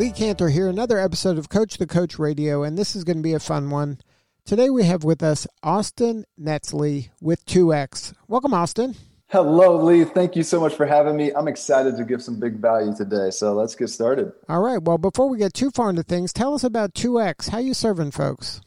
Lee Kantor here, another episode of Coach the Coach Radio, and this is going to be a fun one. Today we have with us Austin Netzley with 2X. Welcome, Austin. Hello, Lee. Thank you so much for having me. I'm excited to give some big value today, so let's get started. All right. Well, before we get too far into things, tell us about 2X. How you serving folks?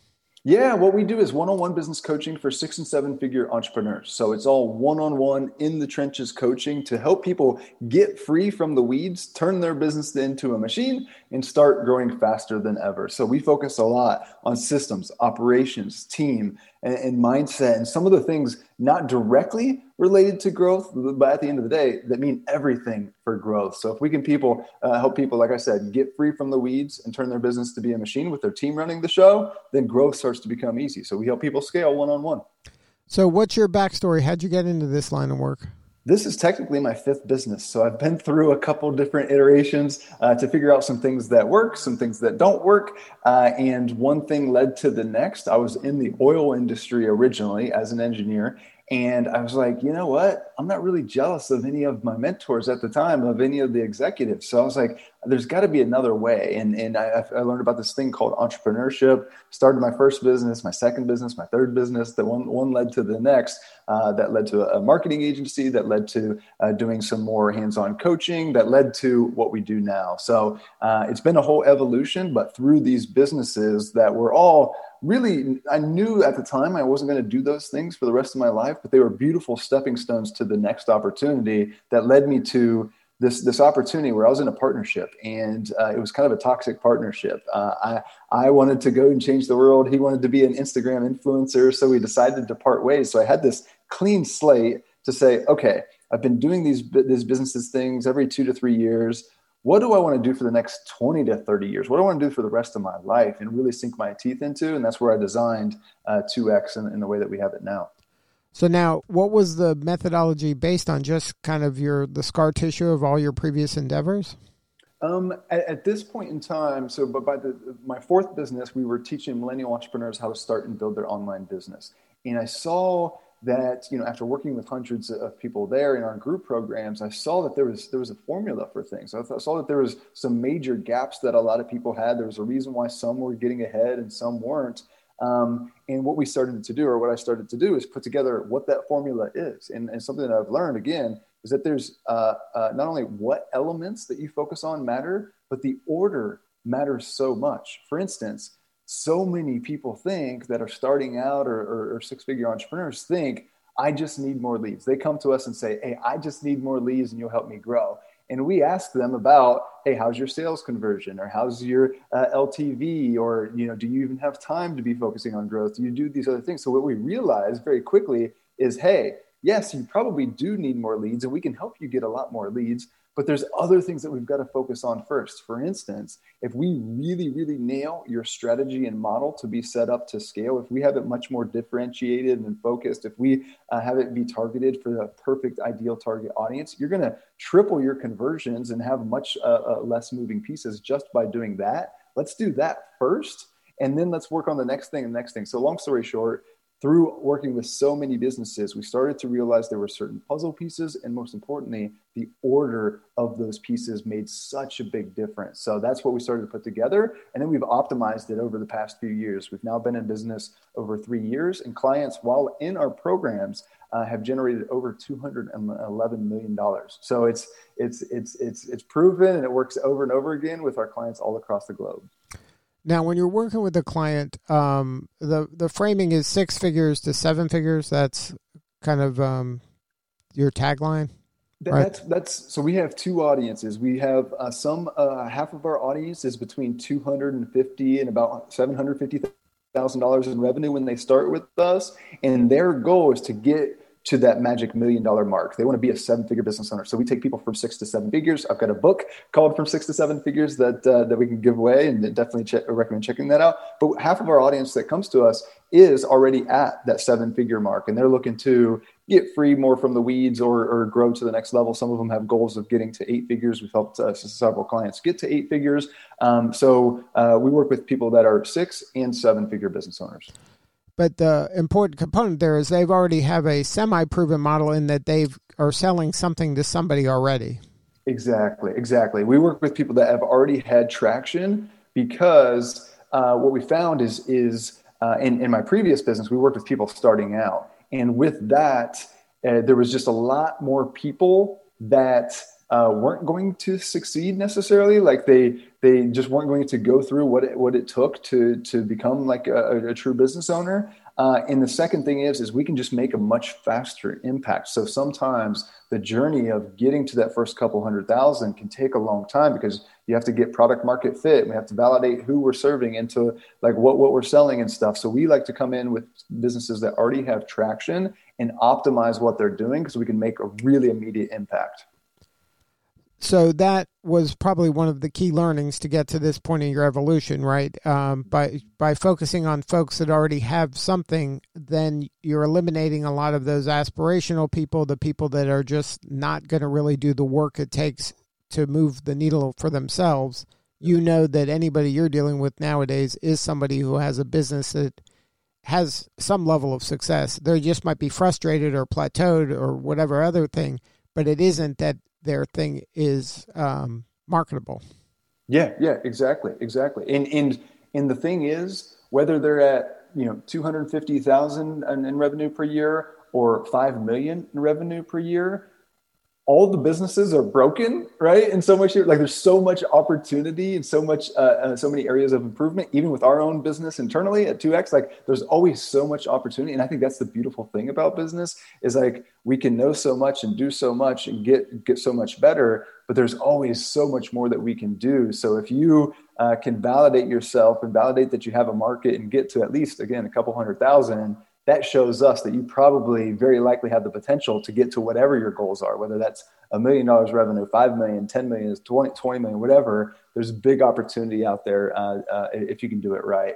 Yeah, what we do is one on one business coaching for six and seven figure entrepreneurs. So it's all one on one in the trenches coaching to help people get free from the weeds, turn their business into a machine, and start growing faster than ever. So we focus a lot on systems, operations, team, and, and mindset, and some of the things not directly related to growth, but at the end of the day, that mean everything for growth. So if we can people uh, help people, like I said, get free from the weeds and turn their business to be a machine with their team running the show, then growth starts to become easy. So we help people scale one on one. So what's your backstory? How'd you get into this line of work? This is technically my fifth business. So I've been through a couple different iterations uh, to figure out some things that work, some things that don't work. Uh, and one thing led to the next. I was in the oil industry originally as an engineer. And I was like, you know what? I'm not really jealous of any of my mentors at the time, of any of the executives. So I was like, there's got to be another way. And, and I, I, learned about this thing called entrepreneurship, started my first business, my second business, my third business, that one, one led to the next, uh, that led to a marketing agency, that led to uh, doing some more hands on coaching, that led to what we do now. So uh, it's been a whole evolution, but through these businesses that were all really i knew at the time i wasn't going to do those things for the rest of my life but they were beautiful stepping stones to the next opportunity that led me to this this opportunity where I was in a partnership, and uh, it was kind of a toxic partnership. Uh, I I wanted to go and change the world. He wanted to be an Instagram influencer, so we decided to part ways. So I had this clean slate to say, okay, I've been doing these these businesses things every two to three years what do I want to do for the next 20 to 30 years? What do I want to do for the rest of my life and really sink my teeth into? And that's where I designed uh, 2X in, in the way that we have it now. So now, what was the methodology based on? Just kind of your the scar tissue of all your previous endeavors. Um, at, at, this point in time, so but by the my fourth business, we were teaching millennial entrepreneurs how to start and build their online business, and I saw that you know after working with hundreds of people there in our group programs i saw that there was there was a formula for things i saw that there was some major gaps that a lot of people had there was a reason why some were getting ahead and some weren't um, and what we started to do or what i started to do is put together what that formula is and, and something that i've learned again is that there's uh, uh, not only what elements that you focus on matter but the order matters so much for instance so many people think that are starting out or, or, or six figure entrepreneurs think, I just need more leads. They come to us and say, Hey, I just need more leads and you'll help me grow. And we ask them about, Hey, how's your sales conversion? Or how's your uh, LTV? Or, you know, do you even have time to be focusing on growth? Do you do these other things? So what we realize very quickly is, Hey, yes, you probably do need more leads and we can help you get a lot more leads but there's other things that we've got to focus on first. For instance, if we really, really nail your strategy and model to be set up to scale, if we have it much more differentiated and focused, if we uh, have it be targeted for the perfect ideal target audience, you're going to triple your conversions and have much uh, uh, less moving pieces just by doing that. Let's do that first. And then let's work on the next thing and next thing. So, long story short, through working with so many businesses, we started to realize there were certain puzzle pieces, and most importantly, the order of those pieces made such a big difference. So that's what we started to put together. And then we've optimized it over the past few years. We've now been in business over three years, and clients, while in our programs, uh, have generated over 211 million dollars. So it's it's it's it's it's proven, and it works over and over again with our clients all across the globe. Now, when you're working with a client, um, the the framing is six figures to seven figures. That's kind of um, your tagline. Right? That's that's so we have two audiences. We have uh, some uh, half of our audience is between two hundred and fifty and about seven hundred fifty thousand dollars in revenue when they start with us, and their goal is to get to that magic million dollar mark. They want to be a seven figure business owner. So we take people from six to seven figures. I've got a book called From Six to Seven Figures that uh, that we can give away, and definitely recommend checking that out. But half of our audience that comes to us is already at that seven figure mark, and they're looking to get free more from the weeds or, or grow to the next level. Some of them have goals of getting to eight figures. We've helped uh, several clients get to eight figures. Um, so uh, we work with people that are six and seven figure business owners. But the important component there is they've already have a semi-proven model in that they are selling something to somebody already. Exactly, exactly. We work with people that have already had traction because uh, what we found is is uh, in, in my previous business we worked with people starting out, and with that uh, there was just a lot more people that uh, weren't going to succeed necessarily. Like they they just weren't going to go through what it, what it took to to become like a, a true business owner. Uh, and the second thing is is we can just make a much faster impact. So sometimes the journey of getting to that first couple hundred thousand can take a long time because you have to get product market fit. We have to validate who we're serving into like what what we're selling and stuff. So we like to come in with businesses that already have traction and optimize what they're doing because we can make a really immediate impact so that was probably one of the key learnings to get to this point in your evolution, right? Um, by by focusing on folks that already have something, then you're eliminating a lot of those aspirational people, the people that are just not going to really do the work it takes to move the needle for themselves. You know that anybody you're dealing with nowadays is somebody who has a business that has some level of success. They just might be frustrated or plateaued or whatever other thing, but it isn't that their thing is um, marketable. Yeah, yeah, exactly, exactly. And and and the thing is, whether they're at you know two hundred fifty thousand in revenue per year or five million in revenue per year, all the businesses are broken, right? And so much like there's so much opportunity and so much uh, uh, so many areas of improvement, even with our own business internally at 2x. Like there's always so much opportunity, and I think that's the beautiful thing about business is like we can know so much and do so much and get get so much better, but there's always so much more that we can do. So if you uh, can validate yourself and validate that you have a market and get to at least again a couple hundred thousand that shows us that you probably very likely have the potential to get to whatever your goals are, whether that's a million dollars revenue, five million, 10 million, 20, 20 million, whatever. There's big opportunity out there uh, uh, if you can do it right.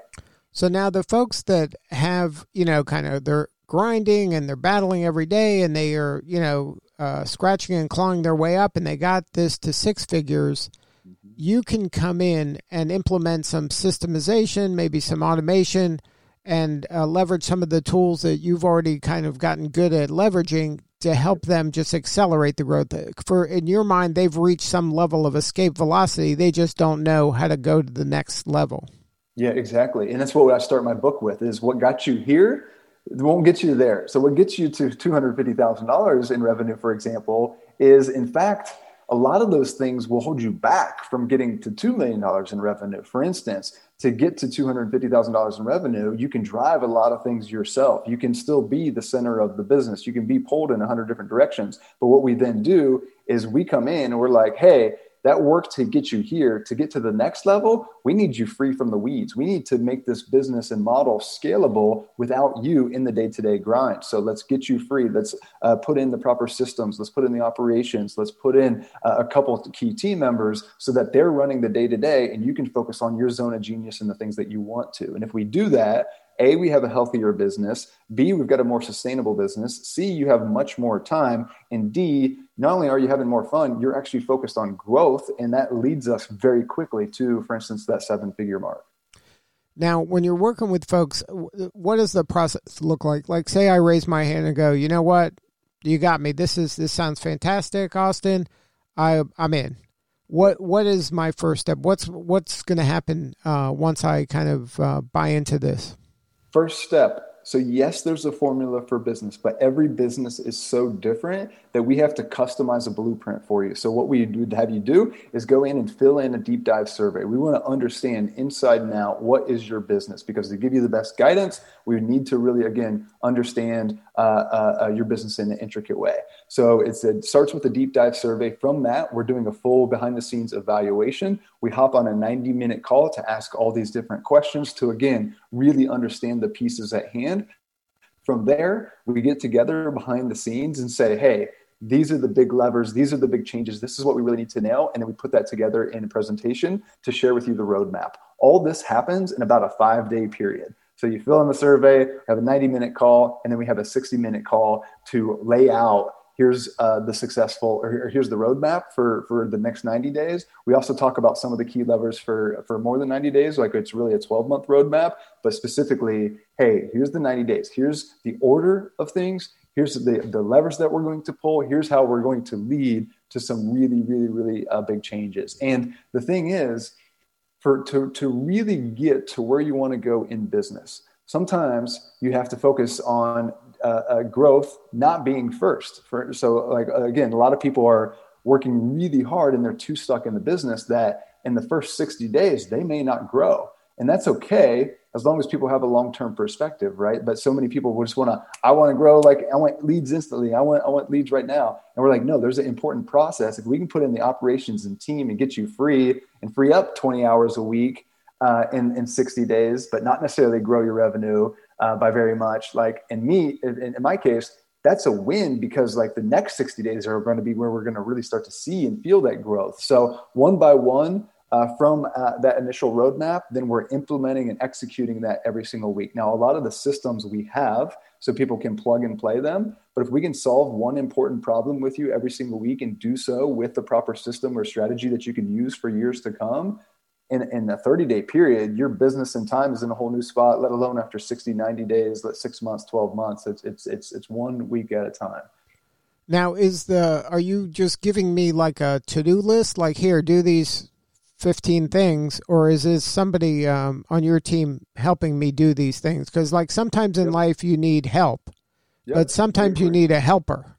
So now the folks that have, you know, kind of they're grinding and they're battling every day and they are, you know, uh, scratching and clawing their way up and they got this to six figures. Mm-hmm. You can come in and implement some systemization, maybe some automation and uh, leverage some of the tools that you've already kind of gotten good at leveraging to help them just accelerate the growth. For in your mind, they've reached some level of escape velocity. They just don't know how to go to the next level. Yeah, exactly. And that's what I start my book with is what got you here won't get you there. So what gets you to $250,000 in revenue, for example, is in fact – a lot of those things will hold you back from getting to $2 million in revenue. For instance, to get to $250,000 in revenue, you can drive a lot of things yourself. You can still be the center of the business. You can be pulled in 100 different directions. But what we then do is we come in and we're like, hey, that work to get you here to get to the next level we need you free from the weeds. We need to make this business and model scalable without you in the day-to-day grind. So let's get you free. Let's uh, put in the proper systems. Let's put in the operations. Let's put in uh, a couple key team members so that they're running the day-to-day and you can focus on your zone of genius and the things that you want to. And if we do that a, we have a healthier business. B, we've got a more sustainable business. C, you have much more time. And D, not only are you having more fun, you're actually focused on growth. And that leads us very quickly to, for instance, that seven figure mark. Now, when you're working with folks, what does the process look like? Like, say I raise my hand and go, you know what? You got me. This is this sounds fantastic, Austin. I I'm in. What what is my first step? What's what's going to happen uh, once I kind of uh, buy into this? First step. So, yes, there's a formula for business, but every business is so different that we have to customize a blueprint for you. So, what we would have you do is go in and fill in a deep dive survey. We want to understand inside and out what is your business because to give you the best guidance, we need to really, again, understand uh, uh, uh, your business in an intricate way. So, it starts with a deep dive survey. From that, we're doing a full behind the scenes evaluation. We hop on a 90 minute call to ask all these different questions to, again, really understand the pieces at hand From there, we get together behind the scenes and say, hey, these are the big levers, these are the big changes, this is what we really need to nail. And then we put that together in a presentation to share with you the roadmap. All this happens in about a five day period. So you fill in the survey, have a 90 minute call, and then we have a 60 minute call to lay out here's uh, the successful or here's the roadmap for for the next 90 days we also talk about some of the key levers for for more than 90 days like it's really a 12 month roadmap but specifically hey here's the 90 days here's the order of things here's the the levers that we're going to pull. Here's how we're going to lead to some really really really uh, big changes. And the thing is for to to really get to where you want to go in business sometimes you have to focus on uh, uh, growth not being first. For, so, like again, a lot of people are working really hard and they're too stuck in the business that in the first 60 days they may not grow, and that's okay as long as people have a long-term perspective, right? But so many people just want to, I want to grow, like I want leads instantly, I want I want leads right now, and we're like, no, there's an important process. If we can put in the operations and team and get you free and free up 20 hours a week uh, in, in 60 days, but not necessarily grow your revenue uh, by very much. Like in me, in, in, my case, that's a win because like the next 60 days are going to be where we're going to really start to see and feel that growth. So one by one, uh, from uh, that initial roadmap, then we're implementing and executing that every single week. Now, a lot of the systems we have, so people can plug and play them. But if we can solve one important problem with you every single week and do so with the proper system or strategy that you can use for years to come, in, in a 30 day period, your business and time is in a whole new spot, let alone after 60, 90 days, six months, 12 months. It's, it's, it's, it's one week at a time. Now, is the, are you just giving me like a to do list? Like, here, do these 15 things, or is this somebody um, on your team helping me do these things? Because, like, sometimes in yep. life you need help, yep. but sometimes you need a helper.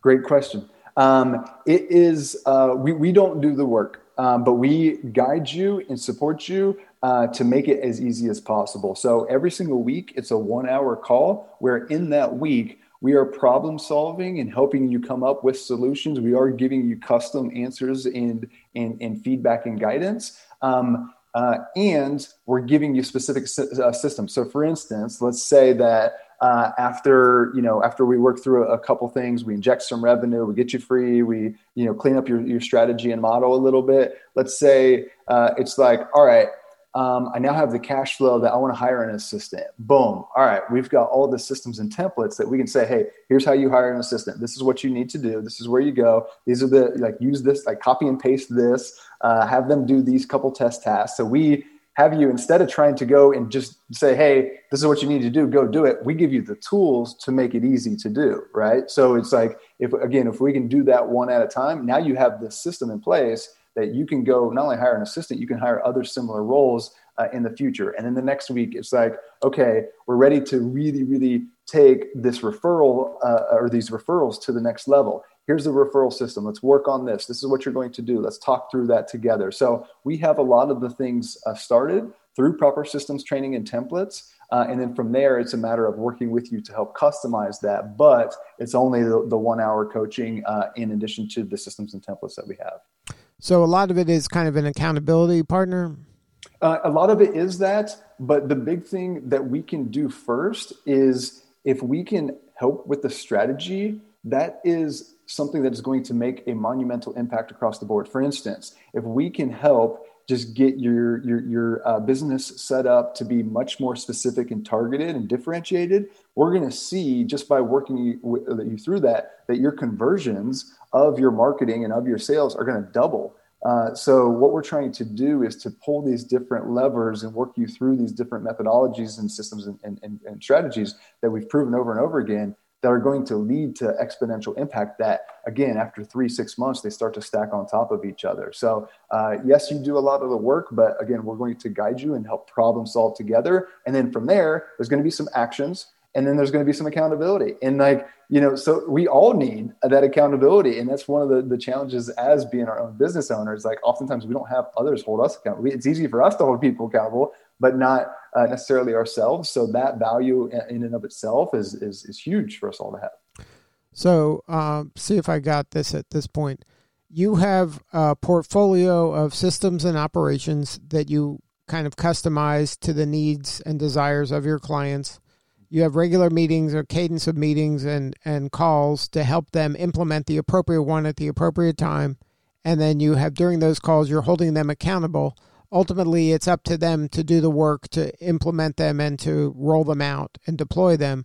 Great question. Um, it is, uh, we, we don't do the work um, but we guide you and support you uh, to make it as easy as possible. So every single week, it's a one hour call where in that week, we are problem solving and helping you come up with solutions. We are giving you custom answers and, and, and feedback and guidance. Um, uh, and we're giving you specific uh, systems. So, for instance, let's say that uh, after you know after we work through a, a, couple things we inject some revenue we get you free we you know clean up your, your strategy and model a little bit let's say uh, it's like all right um, i now have the cash flow that i want to hire an assistant. Boom. All right we've got all the systems and templates that we can say hey here's how you hire an assistant. This is what you need to do. This is where you go. These are the like use this like copy and paste this uh, have them do these couple test tasks. So we have you instead of trying to go and just say hey this is what you need to do go do it we give you the tools to make it easy to do right? So it's like if again if we can do that one at a time now you have this system in place that you can go not only hire an assistant you can hire other similar roles uh, in the future. And then the next week it's like okay we're ready to really really take this referral uh, or these referrals to the next level. Here's the referral system. Let's work on this. This is what you're going to do. Let's talk through that together. So we have a lot of the things uh, started through proper systems training and templates. Uh, and then from there it's a matter of working with you to help customize that. But it's only the, the one hour coaching uh, in addition to the systems and templates that we have so a lot of it is kind of an accountability partner uh, a lot of it is that but the big thing that we can do first is if we can help with the strategy that is something that is going to make a monumental impact across the board. For instance, if we can help just get your your your uh, business set up to be much more specific and targeted and differentiated, we're going to see just by working you, you, through that that your conversions of your marketing and of your sales are going to double. Uh, so what we're trying to do is to pull these different levers and work you through these different methodologies and systems and, and, and strategies that we've proven over and over again that are going to lead to exponential impact that again after three six months they start to stack on top of each other so uh, yes you do a lot of the work but again we're going to guide you and help problem solve together and then from there there's going to be some actions and then there's going to be some accountability and like you know so we all need that accountability and that's one of the, the challenges as being our own business owners like oftentimes we don't have others hold us accountable it's easy for us to hold people accountable but not uh, necessarily ourselves. So that value in and of itself is is, is huge for us all to have. So um, see if I got this at this point. You have a portfolio of systems and operations that you kind of customize to the needs and desires of your clients. You have regular meetings or cadence of meetings and, and calls to help them implement the appropriate one at the appropriate time. And then you have during those calls, you're holding them accountable. Ultimately, it's up to them to do the work to implement them and to roll them out and deploy them.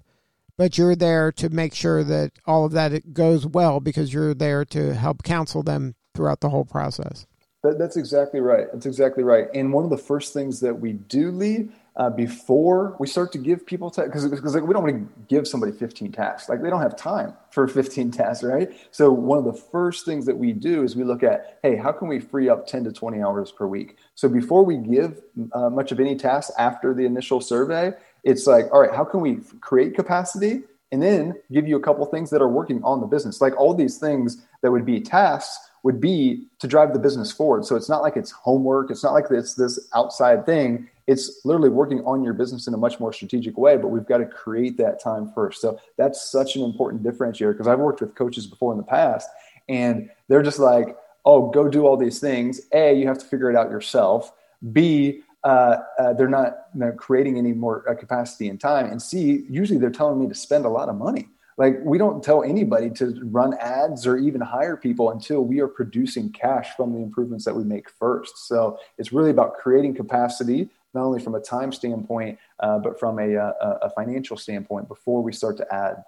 But you're there to make sure that all of that goes well because you're there to help counsel them throughout the whole process. That, that's exactly right. That's exactly right. And one of the first things that we do, Lee, uh, before we start to give people because because like we don't want to give somebody 15 tasks. Like they don't have time for 15 tasks right? So one of the first things that we do is we look at hey how can we free up 10 to 20 hours per week? So before we give uh, much of any tasks after the initial survey it's like all right how can we create capacity and then give you a couple things that are working on the business? Like all these things that would be tasks would be to drive the business forward. So it's not like it's homework. It's not like it's this outside thing it's literally working on your business in a much more strategic way but we've got to create that time first. So that's such an important differentiator because i've worked with coaches before in the past and they're just like oh go do all these things. A you have to figure it out yourself. B uh, uh, they're not, not creating any more uh, capacity and time. And c usually they're telling me to spend a lot of money. Like we don't tell anybody to run ads or even hire people until we are producing cash from the improvements that we make first. So it's really about creating capacity not only from a time standpoint, uh, but from a, uh, a, a financial standpoint before we start to add.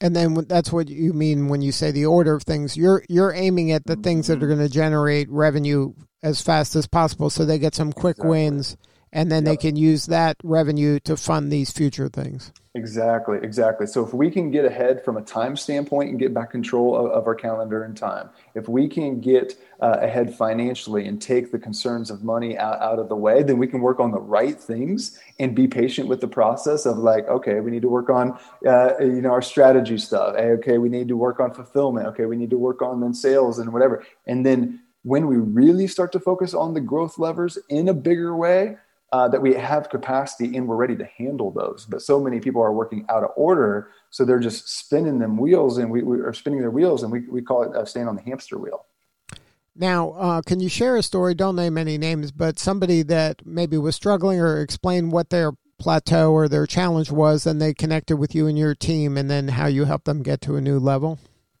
And then that's what you mean when you say the order of things. You're you're aiming at the things that are mm-hmm. going to generate revenue as fast as possible, so they get some quick exactly. wins and then yep. they can use that revenue to fund these future things. Exactly, exactly. So if we can get ahead from a time standpoint and get back control of, of our calendar and time, if we can get uh, ahead financially and take the concerns of money out, out of the way, then we can work on the right things and be patient with the process of like, okay, we need to work on, uh, you know, our strategy stuff. Hey, okay, we need to work on fulfillment. Okay, we need to work on then sales and whatever. And then when we really start to focus on the growth levers in a bigger way, uh, that we have capacity and we're ready to handle those. But so many people are working out of order, so they're just spinning them wheels, and we, we are spinning their wheels, and we, we call it uh, staying on the hamster wheel. Now, uh, can you share a story? Don't name any names, but somebody that maybe was struggling or explain what their plateau or their challenge was, and they connected with you and your team, and then how you helped them get to a new level.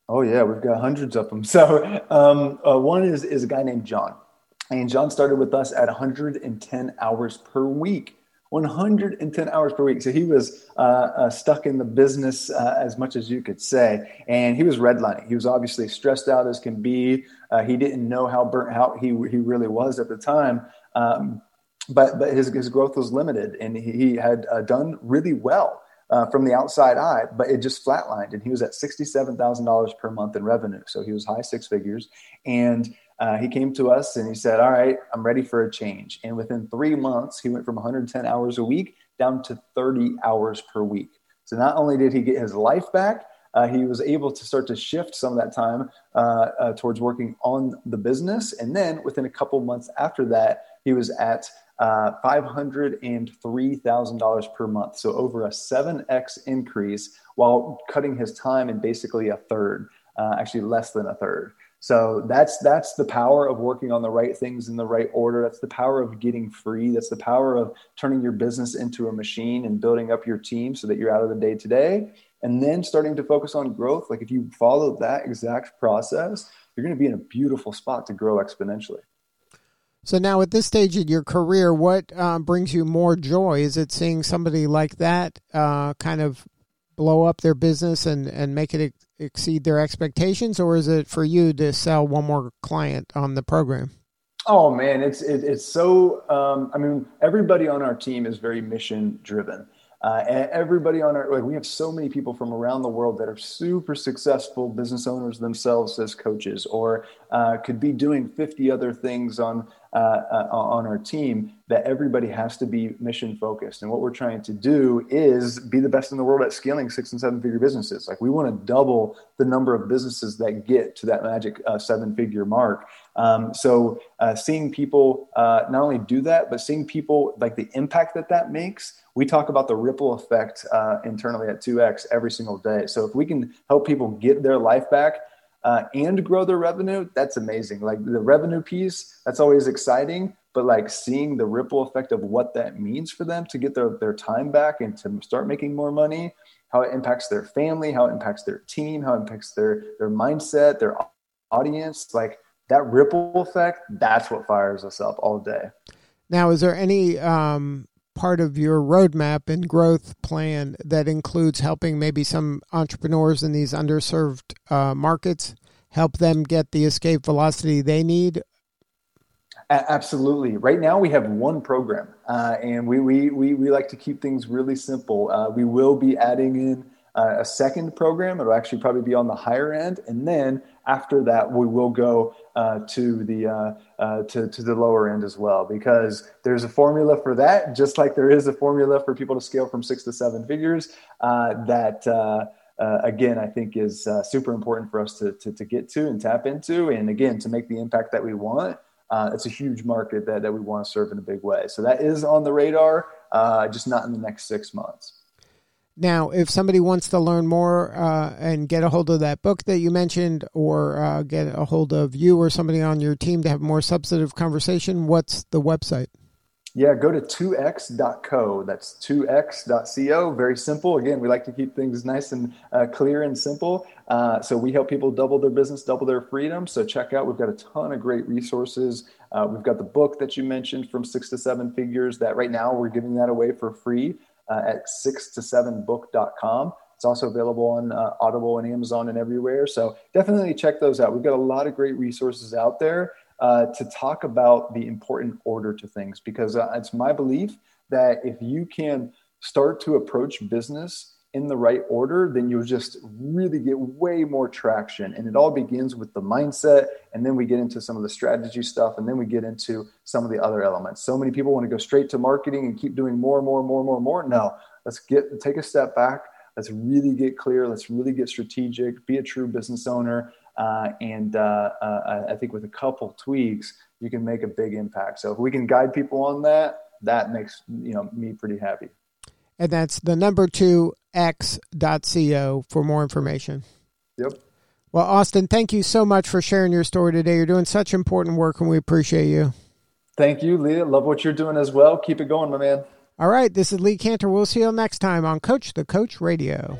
Oh yeah, we've got hundreds of them. So um, uh, one is is a guy named John. And John started with us at 110 hours per week. 110 hours per week. So he was uh, uh, stuck in the business uh, as much as you could say. And he was redlining. He was obviously stressed out as can be. Uh, he didn't know how burnt out he, he really was at the time. Um, but but his, his growth was limited and he, he had uh, done really well. Uh, from the outside eye, but it just flatlined, and he was at sixty-seven thousand dollars per month in revenue. So he was high six figures, and uh, he came to us and he said, All right, I'm ready for a change. And within three months, he went from 110 hours a week down to 30 hours per week. So not only did he get his life back, uh, he was able to start to shift some of that time uh, uh towards working on the business. And then within a couple months after that, he was at uh, $503,000 per month. So over a 7x increase while cutting his time in basically a third, actually less than a third. So that's that's the power of working on the right things in the right order. That's the power of getting free. That's the power of turning your business into a machine and building up your team so that you're out of the day to day. And then starting to focus on growth. Like if you follow that exact process, you're going to be in a beautiful spot to grow exponentially. So now, at this stage in your career, what uh, brings you more joy? Is it seeing somebody like that uh, kind of blow up their business and, and make it exceed their expectations, or is it for you to sell one more client on the program? Oh man, it's it, it's so. Um, I mean, everybody on our team is very mission driven. Uh, everybody on our like we have so many people from around the world that are super successful business owners themselves as coaches or uh, could be doing 50 other things on uh, uh, on our team that everybody has to be mission focused. And what we're trying to do is be the best in the world at scaling six and seven figure businesses. Like we want to double the number of businesses that get to that magic uh, seven figure mark um, so uh, seeing people not only do that but seeing people like the impact that that makes we talk about the ripple effect uh, internally at 2x every single day. So if we can help people get their life back uh, and grow their revenue, that's amazing. Like the revenue piece, that's always exciting. but like seeing the ripple effect of what that means for them to get their, their time back and to start making more money, how it impacts their family, how it impacts their team, how it impacts their, their mindset, their audience, like that ripple effect, that's what fires us up all day. Now, is there any um, part of your roadmap and growth plan that includes helping maybe some entrepreneurs in these underserved uh, markets help them get the escape velocity they need? Absolutely. Right now, we have one program, uh, and we, we, we, we like to keep things really simple. Uh, we will be adding in uh, a second program. It'll actually probably be on the higher end, and then after that, we will go uh, to the uh, uh, to, to the lower end as well because there's a formula for that, just like there is a formula for people to scale from six to seven figures. that uh, again, I think is uh, super important for us to, to, to, get to and tap into. And again, to make the impact that we want, uh, it's a huge market that, that we want to serve in a big way. So that is on the radar, uh, just not in the next six months. Now, if somebody wants to learn more uh, and get a hold of that book that you mentioned, or uh, get a hold of you or somebody on your team to have more substantive conversation, what's the website? Yeah, go to 2x.co. That's 2x.co. Very simple. Again, we like to keep things nice and uh, clear and simple. Uh, so we help people double their business, double their freedom. So check out, we've got a ton of great resources. Uh, we've got the book that you mentioned from six to seven figures that right now we're giving that away for free uh, at six to seven book.com. It's also available on uh, Audible and Amazon and everywhere. So definitely check those out. We've got a lot of great resources out there uh, to talk about the important order to things because uh, it's my belief that if you can start to approach business in the right order, then you'll just really get way more traction. And it all begins with the mindset. And then we get into some of the strategy stuff. And then we get into some of the other elements. So many people want to go straight to marketing and keep doing more and more and more and more and more. No, let's get take a step back. Let's really get clear. Let's really get strategic. Be a true business owner. Uh, and uh, uh, I think with a couple tweaks, you can make a big impact. So if we can guide people on that, that makes you know me pretty happy. And that's the number two x.co for more information. Yep. Well, Austin, thank you so much for sharing your story today. You're doing such important work, and we appreciate you. Thank you, Leah. Love what you're doing as well. Keep it going, my man. All right. This is Lee Kantor. We'll see you next time on Coach the Coach Radio.